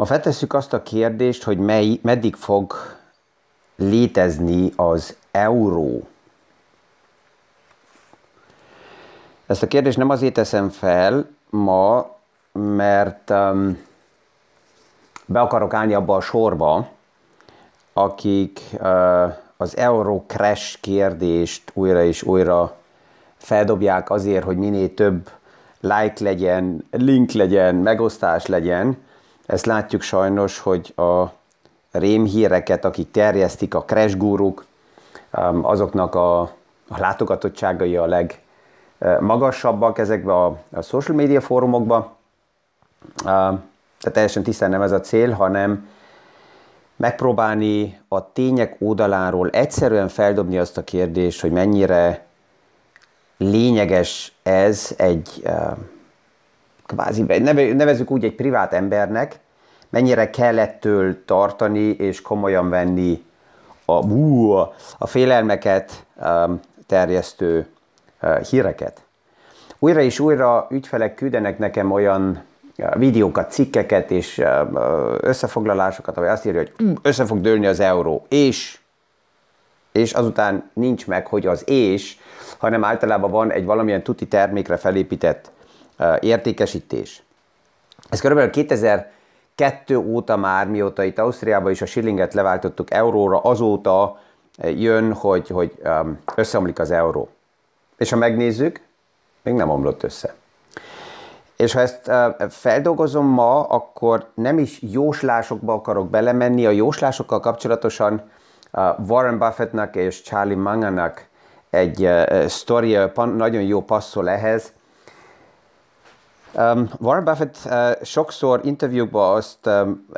Ma feltesszük azt a kérdést, hogy mely, meddig fog létezni az euró. Ezt a kérdést nem azért teszem fel ma, mert um, be akarok állni abba a sorba, akik uh, az euró crash kérdést újra és újra feldobják azért, hogy minél több like legyen, link legyen, megosztás legyen. Ezt látjuk sajnos, hogy a rémhíreket, akik terjesztik, a crash um, azoknak a, a látogatottságai a legmagasabbak ezekbe a, a social media fórumokba. Um, tehát teljesen tisztán nem ez a cél, hanem megpróbálni a tények oldaláról egyszerűen feldobni azt a kérdést, hogy mennyire lényeges ez egy, kvázi, nevezük úgy egy privát embernek, mennyire kell ettől tartani és komolyan venni a, a félelmeket terjesztő híreket. Újra és újra ügyfelek küldenek nekem olyan videókat, cikkeket és összefoglalásokat, ahol azt írja, hogy össze fog dőlni az euró, és, és azután nincs meg, hogy az és, hanem általában van egy valamilyen tuti termékre felépített értékesítés. Ez körülbelül 2002 óta már, mióta itt Ausztriában is a shillinget leváltottuk euróra, azóta jön, hogy, hogy összeomlik az euró. És ha megnézzük, még nem omlott össze. És ha ezt feldolgozom ma, akkor nem is jóslásokba akarok belemenni. A jóslásokkal kapcsolatosan Warren Buffettnak és Charlie Manganak egy sztoria nagyon jó passzol ehhez. Warren Buffett sokszor interjúkban azt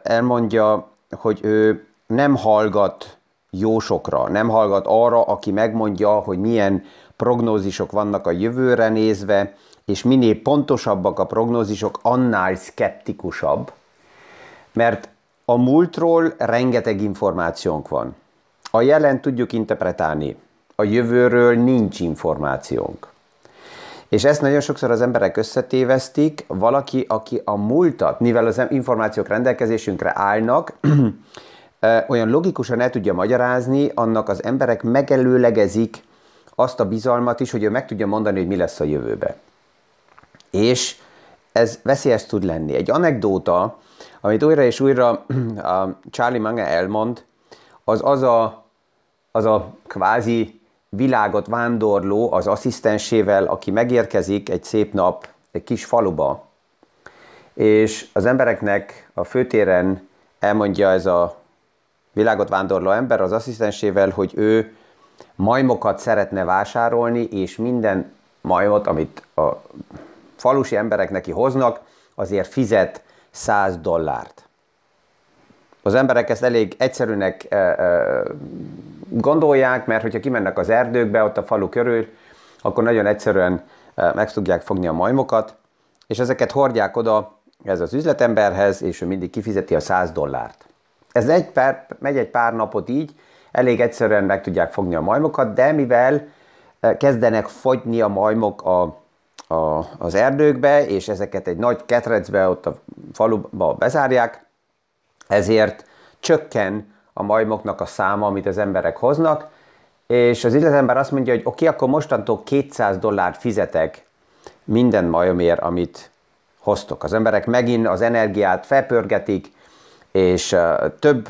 elmondja, hogy ő nem hallgat jósokra, nem hallgat arra, aki megmondja, hogy milyen prognózisok vannak a jövőre nézve, és minél pontosabbak a prognózisok, annál szkeptikusabb, mert a múltról rengeteg információnk van. A jelen tudjuk interpretálni, a jövőről nincs információnk. És ezt nagyon sokszor az emberek összetévesztik, valaki, aki a múltat, mivel az információk rendelkezésünkre állnak, olyan logikusan el tudja magyarázni, annak az emberek megelőlegezik azt a bizalmat is, hogy ő meg tudja mondani, hogy mi lesz a jövőbe és ez veszélyes tud lenni. Egy anekdóta, amit újra és újra a Charlie Munger elmond, az az a, az a kvázi világot vándorló az asszisztensével, aki megérkezik egy szép nap egy kis faluba, és az embereknek a főtéren elmondja ez a világot vándorló ember az asszisztensével, hogy ő majmokat szeretne vásárolni, és minden majmot, amit a falusi emberek neki hoznak, azért fizet 100 dollárt. Az emberek ezt elég egyszerűnek gondolják, mert hogyha kimennek az erdőkbe, ott a falu körül, akkor nagyon egyszerűen meg tudják fogni a majmokat, és ezeket hordják oda ez az üzletemberhez, és ő mindig kifizeti a 100 dollárt. Ez egy pár, megy egy pár napot így, elég egyszerűen meg tudják fogni a majmokat, de mivel kezdenek fogyni a majmok a a, az erdőkbe, és ezeket egy nagy ketrecbe ott a faluba bezárják, ezért csökken a majmoknak a száma, amit az emberek hoznak, és az üzletember azt mondja, hogy oké, okay, akkor mostantól 200 dollárt fizetek minden majomért, amit hoztok. Az emberek megint az energiát felpörgetik, és több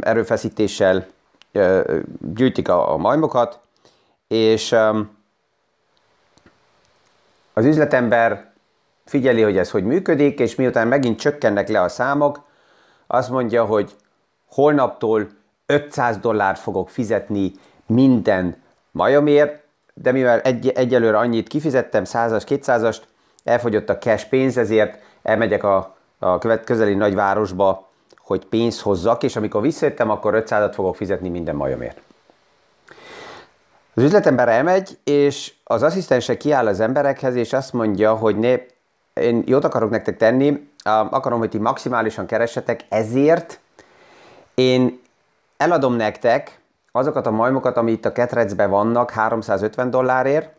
erőfeszítéssel gyűjtik a, majmokat, és az üzletember figyeli, hogy ez hogy működik, és miután megint csökkennek le a számok, azt mondja, hogy holnaptól 500 dollárt fogok fizetni minden majomért, de mivel egy, egyelőre annyit kifizettem, 100-as, 200-ast, elfogyott a cash pénz, ezért elmegyek a, a közeli nagyvárosba, hogy pénzt hozzak, és amikor visszajöttem, akkor 500-at fogok fizetni minden majomért. Az üzletember elmegy, és az asszisztense kiáll az emberekhez, és azt mondja, hogy ne, én jót akarok nektek tenni, akarom, hogy ti maximálisan keressetek, ezért én eladom nektek azokat a majmokat, ami itt a ketrecben vannak 350 dollárért,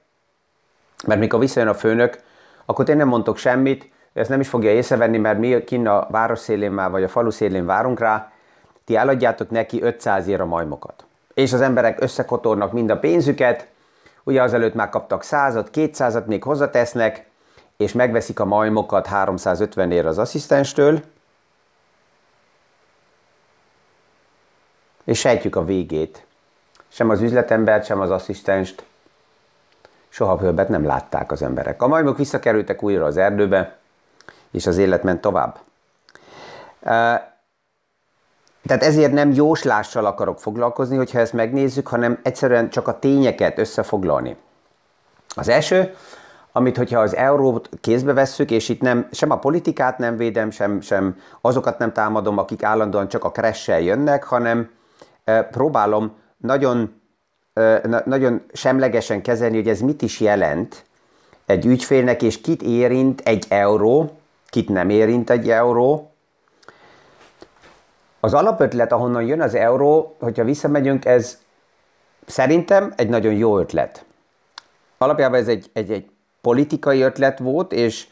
mert mikor visszajön a főnök, akkor én nem mondtok semmit, ezt nem is fogja észrevenni, mert mi kinn a város szélén már, vagy a falu szélén várunk rá, ti eladjátok neki 500 ér a majmokat. És az emberek összekotornak mind a pénzüket, ugye azelőtt már kaptak 100-at, 200-at még hozzatesznek, és megveszik a majmokat 350 ér az asszisztenstől, és sejtjük a végét. Sem az üzletembert, sem az asszisztenst soha többet nem látták az emberek. A majmok visszakerültek újra az erdőbe, és az élet ment tovább. Tehát ezért nem jóslással akarok foglalkozni, hogyha ezt megnézzük, hanem egyszerűen csak a tényeket összefoglalni. Az első, amit hogyha az eurót kézbe vesszük, és itt nem, sem a politikát nem védem, sem, sem azokat nem támadom, akik állandóan csak a kressel jönnek, hanem próbálom nagyon, nagyon semlegesen kezelni, hogy ez mit is jelent egy ügyfélnek, és kit érint egy euró, kit nem érint egy euró. Az alapötlet, ahonnan jön az euró, hogyha visszamegyünk, ez szerintem egy nagyon jó ötlet. Alapjában ez egy, egy, egy politikai ötlet volt, és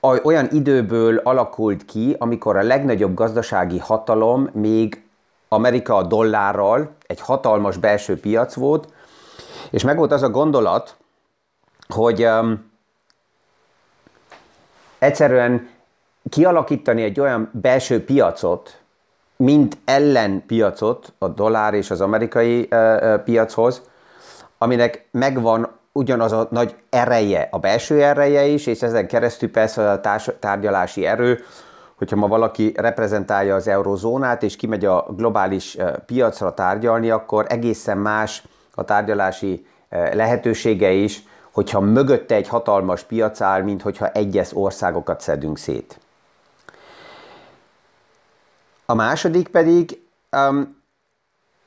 olyan időből alakult ki, amikor a legnagyobb gazdasági hatalom még Amerika a dollárral egy hatalmas belső piac volt, és meg volt az a gondolat, hogy um, egyszerűen kialakítani egy olyan belső piacot, mint ellenpiacot a dollár és az amerikai uh, piachoz, aminek megvan ugyanaz a nagy ereje, a belső ereje is, és ezen keresztül persze a társ, tárgyalási erő, hogyha ma valaki reprezentálja az eurozónát, és kimegy a globális piacra tárgyalni, akkor egészen más a tárgyalási lehetősége is, hogyha mögötte egy hatalmas piac áll, mint hogyha egyes országokat szedünk szét. A második pedig,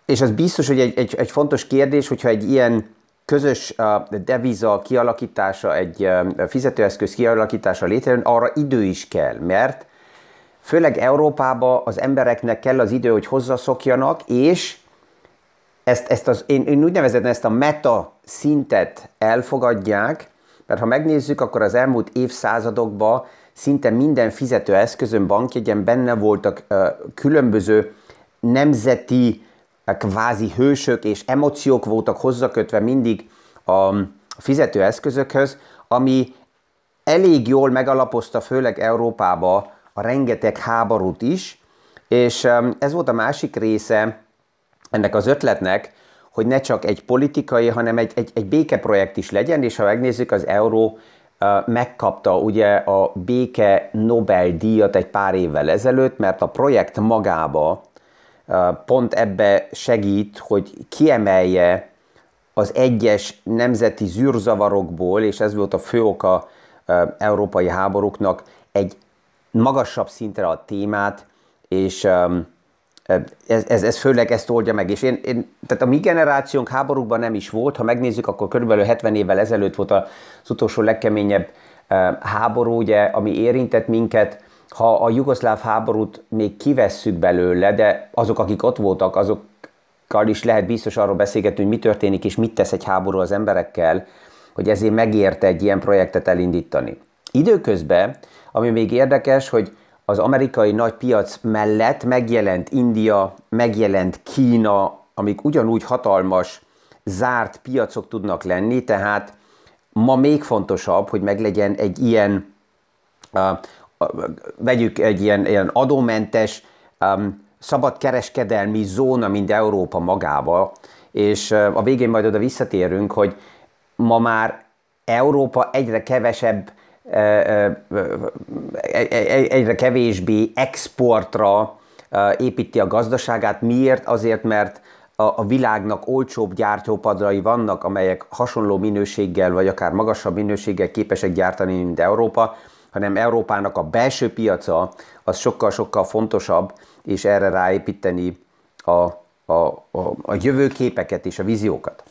és az biztos, hogy egy, egy, egy fontos kérdés, hogyha egy ilyen közös deviza kialakítása, egy fizetőeszköz kialakítása létrejön, arra idő is kell, mert főleg Európában az embereknek kell az idő, hogy hozzaszokjanak, és ezt, ezt az, én, én úgy nevezem ezt a meta szintet elfogadják, mert ha megnézzük, akkor az elmúlt évszázadokban szinte minden fizetőeszközön, bankjegyen benne voltak uh, különböző nemzeti kvázi hősök és emóciók voltak hozzakötve mindig a fizetőeszközökhöz, ami elég jól megalapozta főleg Európába a rengeteg háborút is, és ez volt a másik része ennek az ötletnek, hogy ne csak egy politikai, hanem egy, egy, egy békeprojekt is legyen, és ha megnézzük, az euró megkapta ugye a béke Nobel-díjat egy pár évvel ezelőtt, mert a projekt magába pont ebbe segít, hogy kiemelje az egyes nemzeti zűrzavarokból, és ez volt a fő oka európai háborúknak, egy magasabb szintre a témát, és ez, ez, ez főleg ezt oldja meg. És én, én, tehát a mi generációnk háborúkban nem is volt, ha megnézzük, akkor körülbelül 70 évvel ezelőtt volt az utolsó legkeményebb háború, ugye, ami érintett minket. Ha a jugoszláv háborút még kivesszük belőle, de azok, akik ott voltak, azokkal is lehet biztos arról beszélgetni, hogy mi történik és mit tesz egy háború az emberekkel, hogy ezért megérte egy ilyen projektet elindítani. Időközben ami még érdekes, hogy az amerikai nagy piac mellett megjelent India, megjelent Kína, amik ugyanúgy hatalmas, zárt piacok tudnak lenni, tehát ma még fontosabb, hogy meglegyen egy ilyen, vegyük egy ilyen, ilyen adómentes, um, szabad kereskedelmi zóna, mint Európa magába, és uh, a végén majd oda visszatérünk, hogy ma már Európa egyre kevesebb egyre kevésbé exportra építi a gazdaságát. Miért? Azért, mert a világnak olcsóbb gyártópadrai vannak, amelyek hasonló minőséggel, vagy akár magasabb minőséggel képesek gyártani, mint Európa, hanem Európának a belső piaca az sokkal-sokkal fontosabb, és erre ráépíteni a, a, a, a jövőképeket és a víziókat.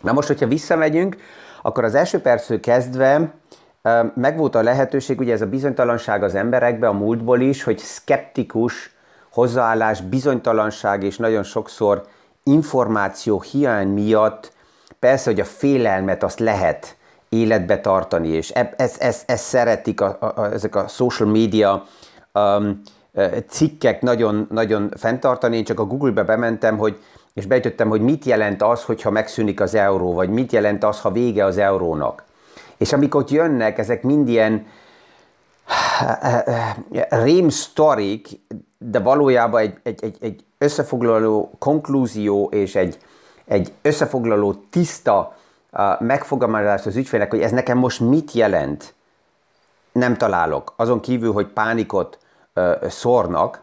Na most, hogyha visszamegyünk, akkor az első perctől kezdve megvolt a lehetőség, ugye ez a bizonytalanság az emberekbe a múltból is, hogy skeptikus hozzáállás, bizonytalanság és nagyon sokszor információ hiány miatt persze, hogy a félelmet azt lehet életbe tartani, és ezt ez, ez szeretik a, a, ezek a social media um, cikkek nagyon, nagyon fenntartani. Én csak a Google-be bementem, hogy, és beütöttem, hogy mit jelent az, hogyha megszűnik az euró, vagy mit jelent az, ha vége az eurónak. És amikor ott jönnek, ezek mind ilyen rém de valójában egy, egy, egy, egy összefoglaló konklúzió és egy, egy összefoglaló tiszta uh, megfogalmazás az ügyfélnek, hogy ez nekem most mit jelent, nem találok. Azon kívül, hogy pánikot uh, szórnak,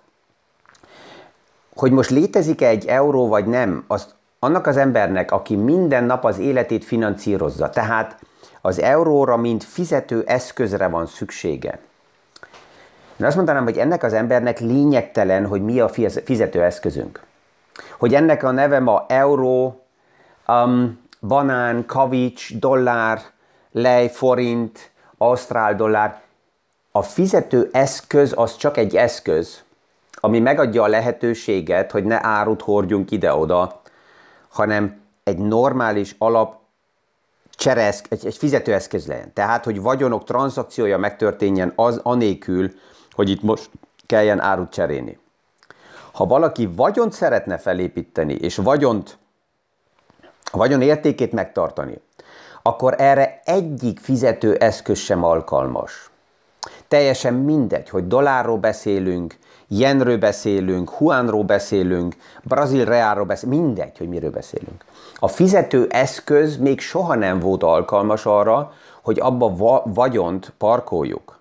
hogy most létezik-e egy euró vagy nem, azt annak az embernek, aki minden nap az életét financírozza, tehát az euróra, mint fizető eszközre van szüksége. Én azt mondanám, hogy ennek az embernek lényegtelen, hogy mi a fizetőeszközünk. Hogy ennek a neve ma euró, um, banán, kavics, dollár, lej, forint, ausztrál dollár. A fizető eszköz az csak egy eszköz, ami megadja a lehetőséget, hogy ne árut hordjunk ide-oda, hanem egy normális alap csereszk, egy, egy fizetőeszköz legyen. Tehát, hogy vagyonok tranzakciója megtörténjen az anélkül, hogy itt most kelljen árut cserélni. Ha valaki vagyont szeretne felépíteni, és vagyont, vagyon értékét megtartani, akkor erre egyik fizető eszköz sem alkalmas. Teljesen mindegy, hogy dollárról beszélünk, jenről beszélünk, huánról beszélünk, brazil reálról beszélünk, mindegy, hogy miről beszélünk. A fizető eszköz még soha nem volt alkalmas arra, hogy abba va- vagyont parkoljuk.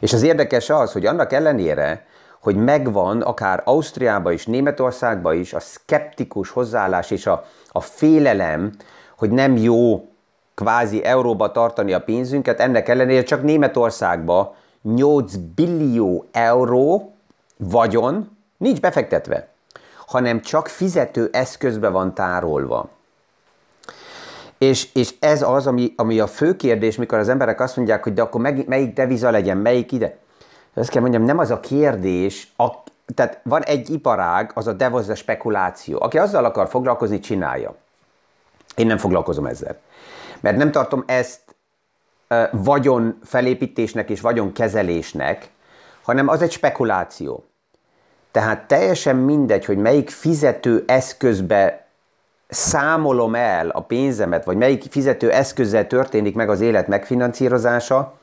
És az érdekes az, hogy annak ellenére, hogy megvan akár Ausztriában is, Németországban is a szkeptikus hozzáállás és a, a félelem, hogy nem jó kvázi euróba tartani a pénzünket, ennek ellenére csak Németországban 8 billió euró vagyon nincs befektetve, hanem csak fizető eszközbe van tárolva. És, és ez az, ami, ami a fő kérdés, mikor az emberek azt mondják, hogy de akkor meg, melyik deviza legyen, melyik ide. Ezt kell mondjam, nem az a kérdés, a, tehát van egy iparág, az a deviza spekuláció. Aki azzal akar foglalkozni, csinálja. Én nem foglalkozom ezzel. Mert nem tartom ezt vagyon felépítésnek és vagyon kezelésnek, hanem az egy spekuláció. Tehát teljesen mindegy, hogy melyik fizető eszközbe számolom el a pénzemet, vagy melyik fizető eszközzel történik meg az élet megfinanszírozása,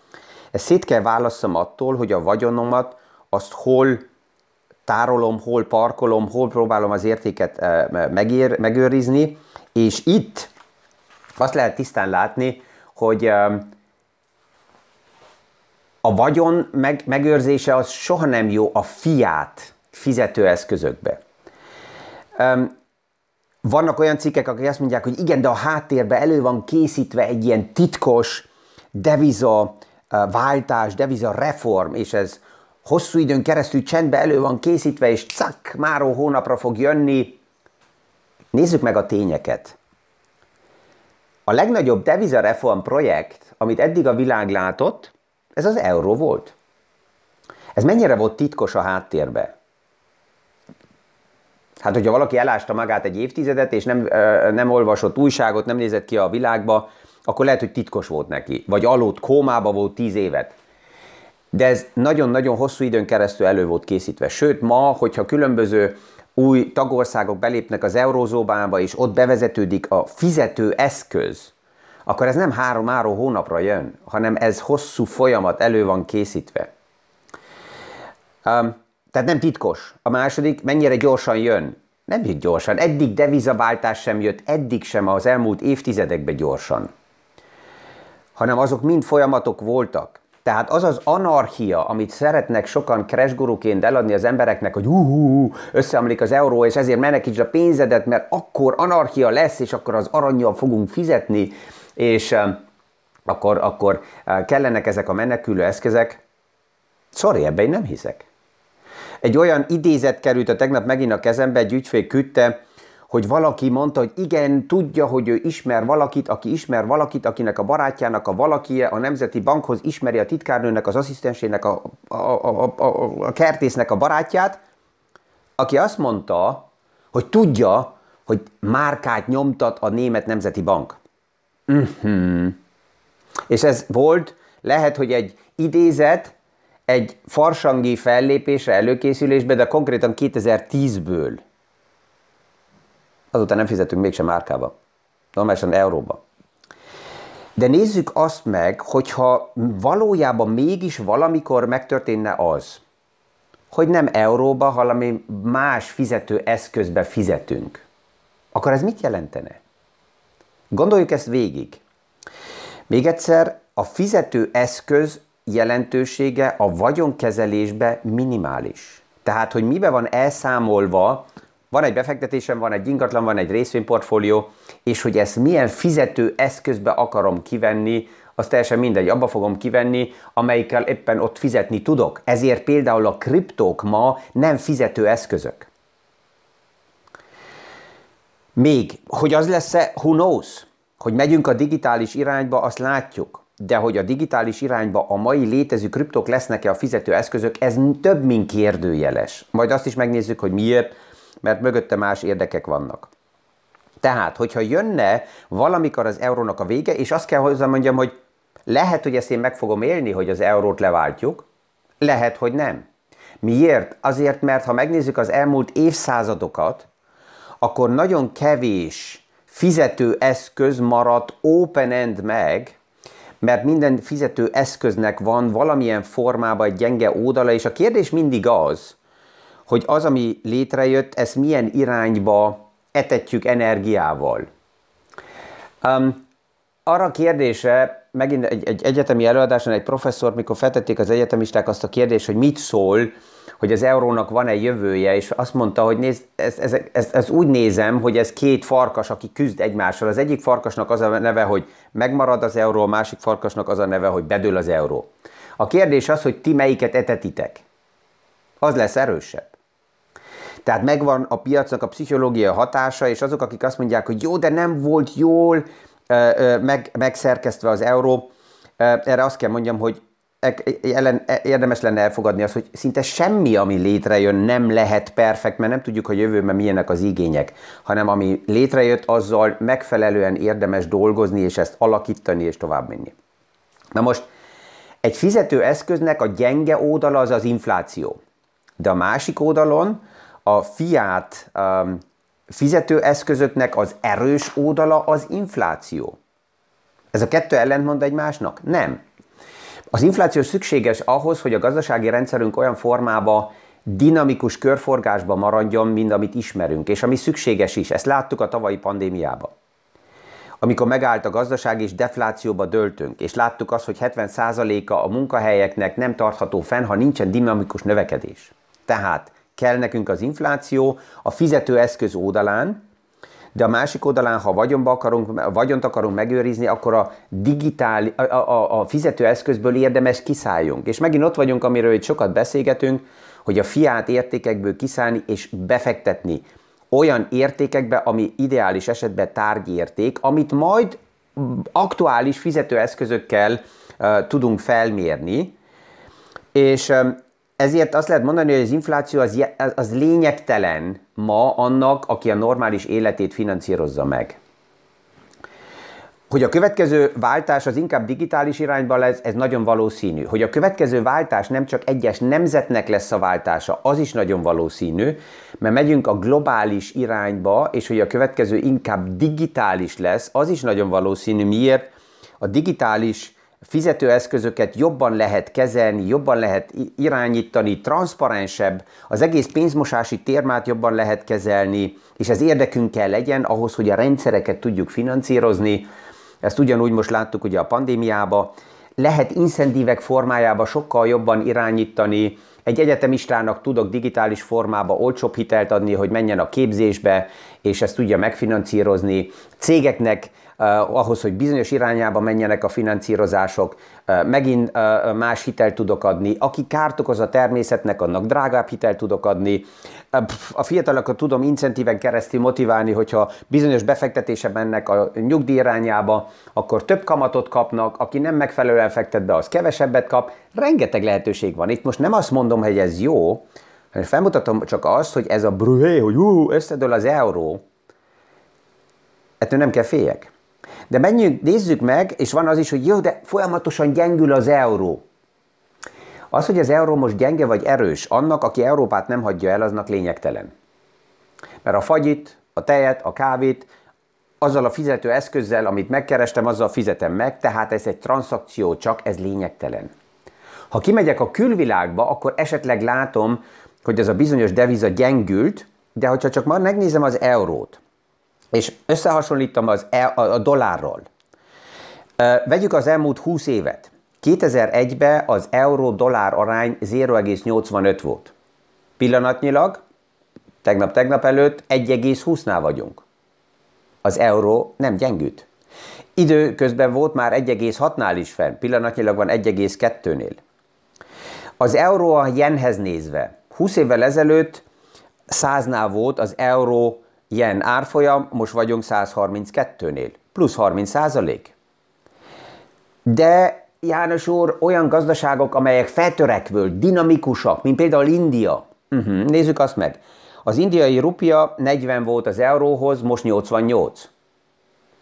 ezt szét kell válasszam attól, hogy a vagyonomat azt hol tárolom, hol parkolom, hol próbálom az értéket eh, megér, megőrizni, és itt azt lehet tisztán látni, hogy eh, a vagyon meg, megőrzése az soha nem jó a fiát fizetőeszközökbe. Vannak olyan cikkek, akik azt mondják, hogy igen, de a háttérbe elő van készítve egy ilyen titkos deviza váltás, deviza reform, és ez hosszú időn keresztül csendbe elő van készítve, és cak, máró hónapra fog jönni. Nézzük meg a tényeket. A legnagyobb deviza reform projekt, amit eddig a világ látott, ez az euró volt. Ez mennyire volt titkos a háttérbe? Hát, hogyha valaki elásta magát egy évtizedet, és nem, nem olvasott újságot, nem nézett ki a világba, akkor lehet, hogy titkos volt neki. Vagy aludt kómába volt tíz évet. De ez nagyon-nagyon hosszú időn keresztül elő volt készítve. Sőt, ma, hogyha különböző új tagországok belépnek az eurózóbába, és ott bevezetődik a fizető eszköz, akkor ez nem három-három hónapra jön, hanem ez hosszú folyamat elő van készítve. Um, tehát nem titkos. A második, mennyire gyorsan jön. Nem jött gyorsan. Eddig devizaváltás sem jött, eddig sem az elmúlt évtizedekben gyorsan. Hanem azok mind folyamatok voltak. Tehát az az anarchia, amit szeretnek sokan crash eladni az embereknek, hogy hú, hú, összeomlik az euró, és ezért menekítsd a pénzedet, mert akkor anarchia lesz, és akkor az aranyjal fogunk fizetni, és akkor, akkor kellenek ezek a menekülő eszközek. Sorry, ebben én nem hiszek. Egy olyan idézet került a tegnap megint a kezembe, egy ügyfél küldte, hogy valaki mondta, hogy igen, tudja, hogy ő ismer valakit, aki ismer valakit, akinek a barátjának a valakie a Nemzeti Bankhoz ismeri a titkárnőnek, az asszisztensének, a, a, a, a, a kertésznek a barátját, aki azt mondta, hogy tudja, hogy márkát nyomtat a Német Nemzeti Bank. Uh-huh. És ez volt, lehet, hogy egy idézet, egy farsangi fellépésre, előkészülésbe, de konkrétan 2010-ből. Azután nem fizetünk mégsem márkába. Normálisan euróba. De nézzük azt meg, hogyha valójában mégis valamikor megtörténne az, hogy nem euróba, hanem más fizető eszközbe fizetünk, akkor ez mit jelentene? Gondoljuk ezt végig. Még egyszer, a fizető eszköz jelentősége a vagyonkezelésbe minimális. Tehát, hogy mibe van elszámolva, van egy befektetésem, van egy ingatlan, van egy részvényportfólió, és hogy ezt milyen fizető eszközbe akarom kivenni, az teljesen mindegy, abba fogom kivenni, amelyikkel éppen ott fizetni tudok. Ezért például a kriptók ma nem fizető eszközök. Még, hogy az lesz-e, who knows? Hogy megyünk a digitális irányba, azt látjuk. De hogy a digitális irányba a mai létező kriptok lesznek-e a fizető eszközök, ez több, mint kérdőjeles. Majd azt is megnézzük, hogy miért, mert mögötte más érdekek vannak. Tehát, hogyha jönne valamikor az eurónak a vége, és azt kell hozzá mondjam, hogy lehet, hogy ezt én meg fogom élni, hogy az eurót leváltjuk, lehet, hogy nem. Miért? Azért, mert ha megnézzük az elmúlt évszázadokat, akkor nagyon kevés fizető eszköz maradt open-end meg, mert minden fizető eszköznek van valamilyen formában egy gyenge oldala, és a kérdés mindig az, hogy az, ami létrejött, ezt milyen irányba etetjük energiával. Um, arra a kérdése, megint egy, egy egyetemi előadáson egy professzor, mikor feltették az egyetemisták azt a kérdést, hogy mit szól, hogy az eurónak van-e jövője, és azt mondta, hogy nézd, ez, ez, ez, ez úgy nézem, hogy ez két farkas, aki küzd egymással. Az egyik farkasnak az a neve, hogy megmarad az euró, a másik farkasnak az a neve, hogy bedől az euró. A kérdés az, hogy ti melyiket etetitek. Az lesz erősebb. Tehát megvan a piacnak a pszichológia hatása, és azok, akik azt mondják, hogy jó, de nem volt jól meg, megszerkesztve az euró, erre azt kell mondjam, hogy ellen, e, érdemes lenne elfogadni azt, hogy szinte semmi, ami létrejön, nem lehet perfekt, mert nem tudjuk, hogy jövőben milyenek az igények, hanem ami létrejött, azzal megfelelően érdemes dolgozni, és ezt alakítani, és tovább menni. Na most, egy fizető eszköznek a gyenge oldala az az infláció. De a másik oldalon a fiát um, fizetőeszközöknek az erős oldala az infláció. Ez a kettő ellentmond egymásnak? Nem. Az infláció szükséges ahhoz, hogy a gazdasági rendszerünk olyan formába dinamikus körforgásba maradjon, mint amit ismerünk, és ami szükséges is. Ezt láttuk a tavalyi pandémiában. Amikor megállt a gazdaság és deflációba döltünk, és láttuk azt, hogy 70%-a a munkahelyeknek nem tartható fenn, ha nincsen dinamikus növekedés. Tehát kell nekünk az infláció a fizetőeszköz oldalán, de a másik oldalán, ha vagyonba akarunk, vagyont akarunk megőrizni, akkor a digitál, a, a, a fizetőeszközből érdemes kiszálljunk. És megint ott vagyunk, amiről itt sokat beszélgetünk, hogy a fiát értékekből kiszállni és befektetni olyan értékekbe, ami ideális esetben tárgyérték, amit majd aktuális fizetőeszközökkel uh, tudunk felmérni, és um, ezért azt lehet mondani, hogy az infláció az, az lényegtelen ma annak, aki a normális életét finanszírozza meg. Hogy a következő váltás az inkább digitális irányba lesz, ez nagyon valószínű. Hogy a következő váltás nem csak egyes nemzetnek lesz a váltása, az is nagyon valószínű, mert megyünk a globális irányba, és hogy a következő inkább digitális lesz, az is nagyon valószínű. Miért? A digitális fizetőeszközöket jobban lehet kezelni, jobban lehet irányítani, transzparensebb, az egész pénzmosási térmát jobban lehet kezelni, és ez érdekünk kell legyen ahhoz, hogy a rendszereket tudjuk finanszírozni. Ezt ugyanúgy most láttuk ugye a pandémiába. Lehet incentívek formájába sokkal jobban irányítani, egy egyetemistának tudok digitális formába olcsóbb hitelt adni, hogy menjen a képzésbe, és ezt tudja megfinanszírozni. Cégeknek ahhoz, hogy bizonyos irányába menjenek a finanszírozások, uh, megint uh, más hitelt tudok adni. Aki kárt okoz a természetnek, annak drágább hitelt tudok adni. A fiatalokat tudom incentíven keresztül motiválni, hogyha bizonyos befektetése mennek a nyugdíj irányába, akkor több kamatot kapnak, aki nem megfelelően fektet be, az kevesebbet kap. Rengeteg lehetőség van. Itt most nem azt mondom, hogy ez jó, Felmutatom csak azt, hogy ez a brühé, hogy ú, összedől az euró, ettől nem kell féljek. De menjünk, nézzük meg, és van az is, hogy jó, de folyamatosan gyengül az euró. Az, hogy az euró most gyenge vagy erős, annak, aki Európát nem hagyja el, aznak lényegtelen. Mert a fagyit, a tejet, a kávét, azzal a fizető eszközzel, amit megkerestem, azzal fizetem meg, tehát ez egy transzakció, csak ez lényegtelen. Ha kimegyek a külvilágba, akkor esetleg látom, hogy ez a bizonyos deviza gyengült, de hogyha csak már megnézem az eurót, és összehasonlítom az e, a, a dollárral, vegyük az elmúlt 20 évet. 2001-ben az euró-dollár arány 0,85 volt. Pillanatnyilag, tegnap-tegnap előtt 1,20-nál vagyunk. Az euró nem gyengült. Időközben volt már 1,6-nál is fenn, pillanatnyilag van 1,2-nél. Az euró a jenhez nézve, 20 évvel ezelőtt 100-nál volt az euró jen árfolyam, most vagyunk 132-nél, plusz 30 százalék. De János úr, olyan gazdaságok, amelyek feltörekvő, dinamikusak, mint például India. Uh-huh, nézzük azt meg. Az indiai rupia 40 volt az euróhoz, most 88.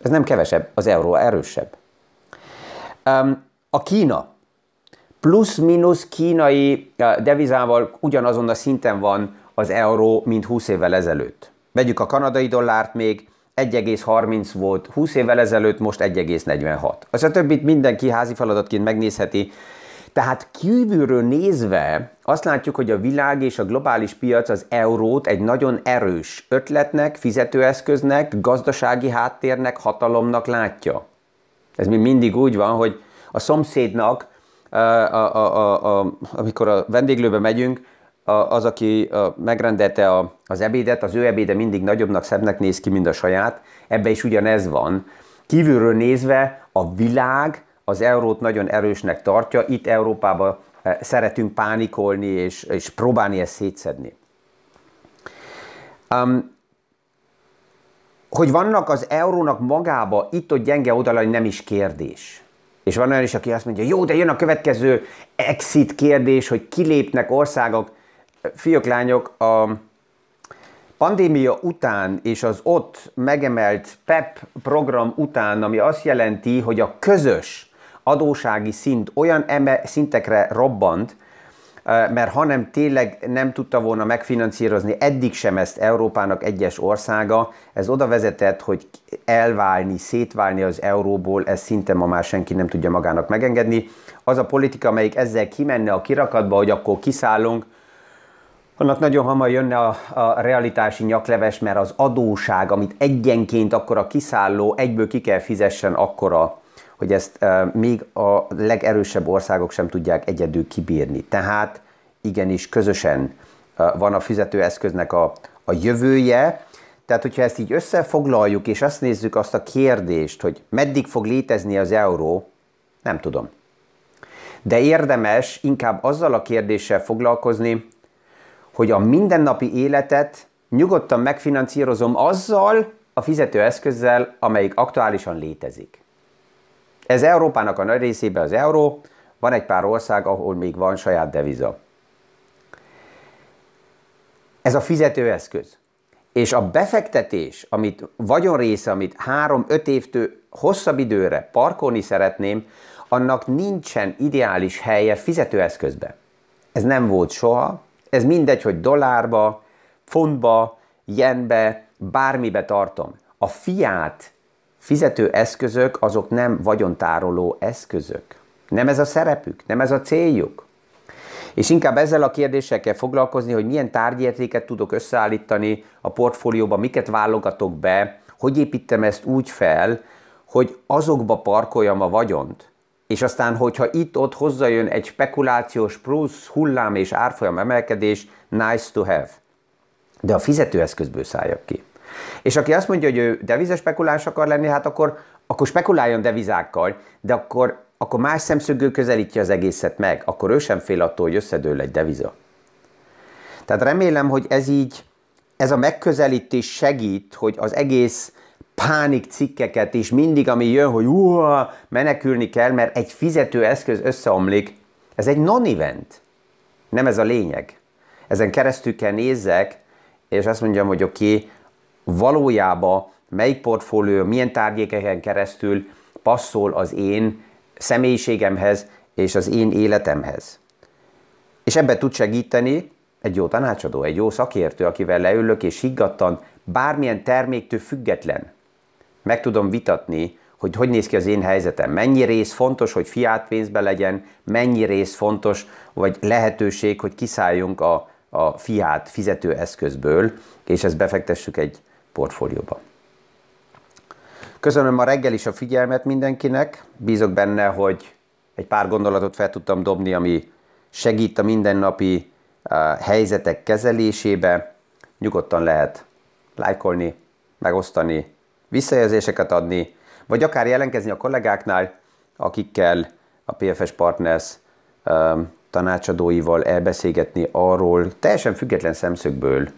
Ez nem kevesebb, az euró erősebb. Um, a Kína plusz-minusz kínai devizával ugyanazon a szinten van az euró, mint 20 évvel ezelőtt. Vegyük a kanadai dollárt még, 1,30 volt 20 évvel ezelőtt, most 1,46. Az a többit mindenki házi feladatként megnézheti. Tehát kívülről nézve azt látjuk, hogy a világ és a globális piac az eurót egy nagyon erős ötletnek, fizetőeszköznek, gazdasági háttérnek, hatalomnak látja. Ez még mindig úgy van, hogy a szomszédnak a, a, a, a, amikor a vendéglőbe megyünk, az, aki megrendelte a, az ebédet, az ő ebéde mindig nagyobbnak, szebbnek néz ki, mint a saját. Ebbe is ugyanez van. Kívülről nézve a világ az eurót nagyon erősnek tartja. Itt Európában szeretünk pánikolni és, és próbálni ezt szétszedni. Um, hogy vannak az eurónak magába itt-ott gyenge oldalai nem is kérdés. És van olyan is, aki azt mondja, jó, de jön a következő exit kérdés, hogy kilépnek országok. Fiók, lányok, a pandémia után és az ott megemelt PEP program után, ami azt jelenti, hogy a közös adósági szint olyan eme szintekre robbant, mert hanem tényleg nem tudta volna megfinanszírozni eddig sem ezt Európának egyes országa, ez oda vezetett, hogy elválni, szétválni az euróból, ez szinte ma már senki nem tudja magának megengedni. Az a politika, amelyik ezzel kimenne a kirakatba, hogy akkor kiszállunk, annak nagyon hamar jönne a, a realitási nyakleves, mert az adóság, amit egyenként akkor a kiszálló egyből ki kell fizessen akkora, hogy ezt e, még a legerősebb országok sem tudják egyedül kibírni. Tehát igenis közösen e, van a fizetőeszköznek a, a jövője, tehát, hogyha ezt így összefoglaljuk, és azt nézzük azt a kérdést, hogy meddig fog létezni az euró, nem tudom. De érdemes inkább azzal a kérdéssel foglalkozni, hogy a mindennapi életet nyugodtan megfinanszírozom azzal a fizetőeszközzel, amelyik aktuálisan létezik. Ez Európának a nagy részében az euró, van egy pár ország, ahol még van saját deviza. Ez a fizetőeszköz. És a befektetés, amit vagyon része, amit három-öt évtől hosszabb időre parkolni szeretném, annak nincsen ideális helye fizetőeszközbe. Ez nem volt soha, ez mindegy, hogy dollárba, fontba, jenbe, bármibe tartom. A fiát fizető eszközök azok nem vagyontároló eszközök. Nem ez a szerepük, nem ez a céljuk. És inkább ezzel a kérdéssel kell foglalkozni, hogy milyen tárgyértéket tudok összeállítani a portfólióba, miket válogatok be, hogy építem ezt úgy fel, hogy azokba parkoljam a vagyont. És aztán, hogyha itt-ott hozzájön egy spekulációs plusz hullám és árfolyam emelkedés, nice to have. De a fizetőeszközből szálljak ki. És aki azt mondja, hogy ő devizaspekuláns akar lenni, hát akkor, akkor spekuláljon devizákkal, de akkor, akkor más szemszögő közelítje az egészet meg, akkor ő sem fél attól, hogy összedől egy deviza. Tehát remélem, hogy ez így, ez a megközelítés segít, hogy az egész pánik cikkeket is mindig, ami jön, hogy uha, menekülni kell, mert egy fizető eszköz összeomlik, ez egy non-event. Nem ez a lényeg. Ezen keresztül kell nézzek, és azt mondjam, hogy oké, okay, valójában melyik portfólió, milyen tárgyékeken keresztül passzol az én személyiségemhez és az én életemhez. És ebbe tud segíteni egy jó tanácsadó, egy jó szakértő, akivel leülök és higgadtan, bármilyen terméktől független, meg tudom vitatni, hogy hogy néz ki az én helyzetem, mennyi rész fontos, hogy fiát pénzbe legyen, mennyi rész fontos, vagy lehetőség, hogy kiszálljunk a, a fiát fizetőeszközből, és ezt befektessük egy portfólióba. Köszönöm a reggel is a figyelmet mindenkinek, bízok benne, hogy egy pár gondolatot fel tudtam dobni, ami segít a mindennapi helyzetek kezelésébe. Nyugodtan lehet lájkolni, megosztani, visszajelzéseket adni, vagy akár jelentkezni a kollégáknál, akikkel a PFS Partners um, tanácsadóival elbeszélgetni arról teljesen független szemszögből,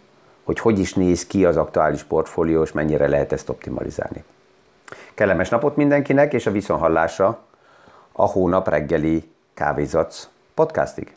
hogy hogy is néz ki az aktuális portfólió, és mennyire lehet ezt optimalizálni. Kellemes napot mindenkinek, és a viszonhallásra a hónap reggeli kávézatsz podcastig.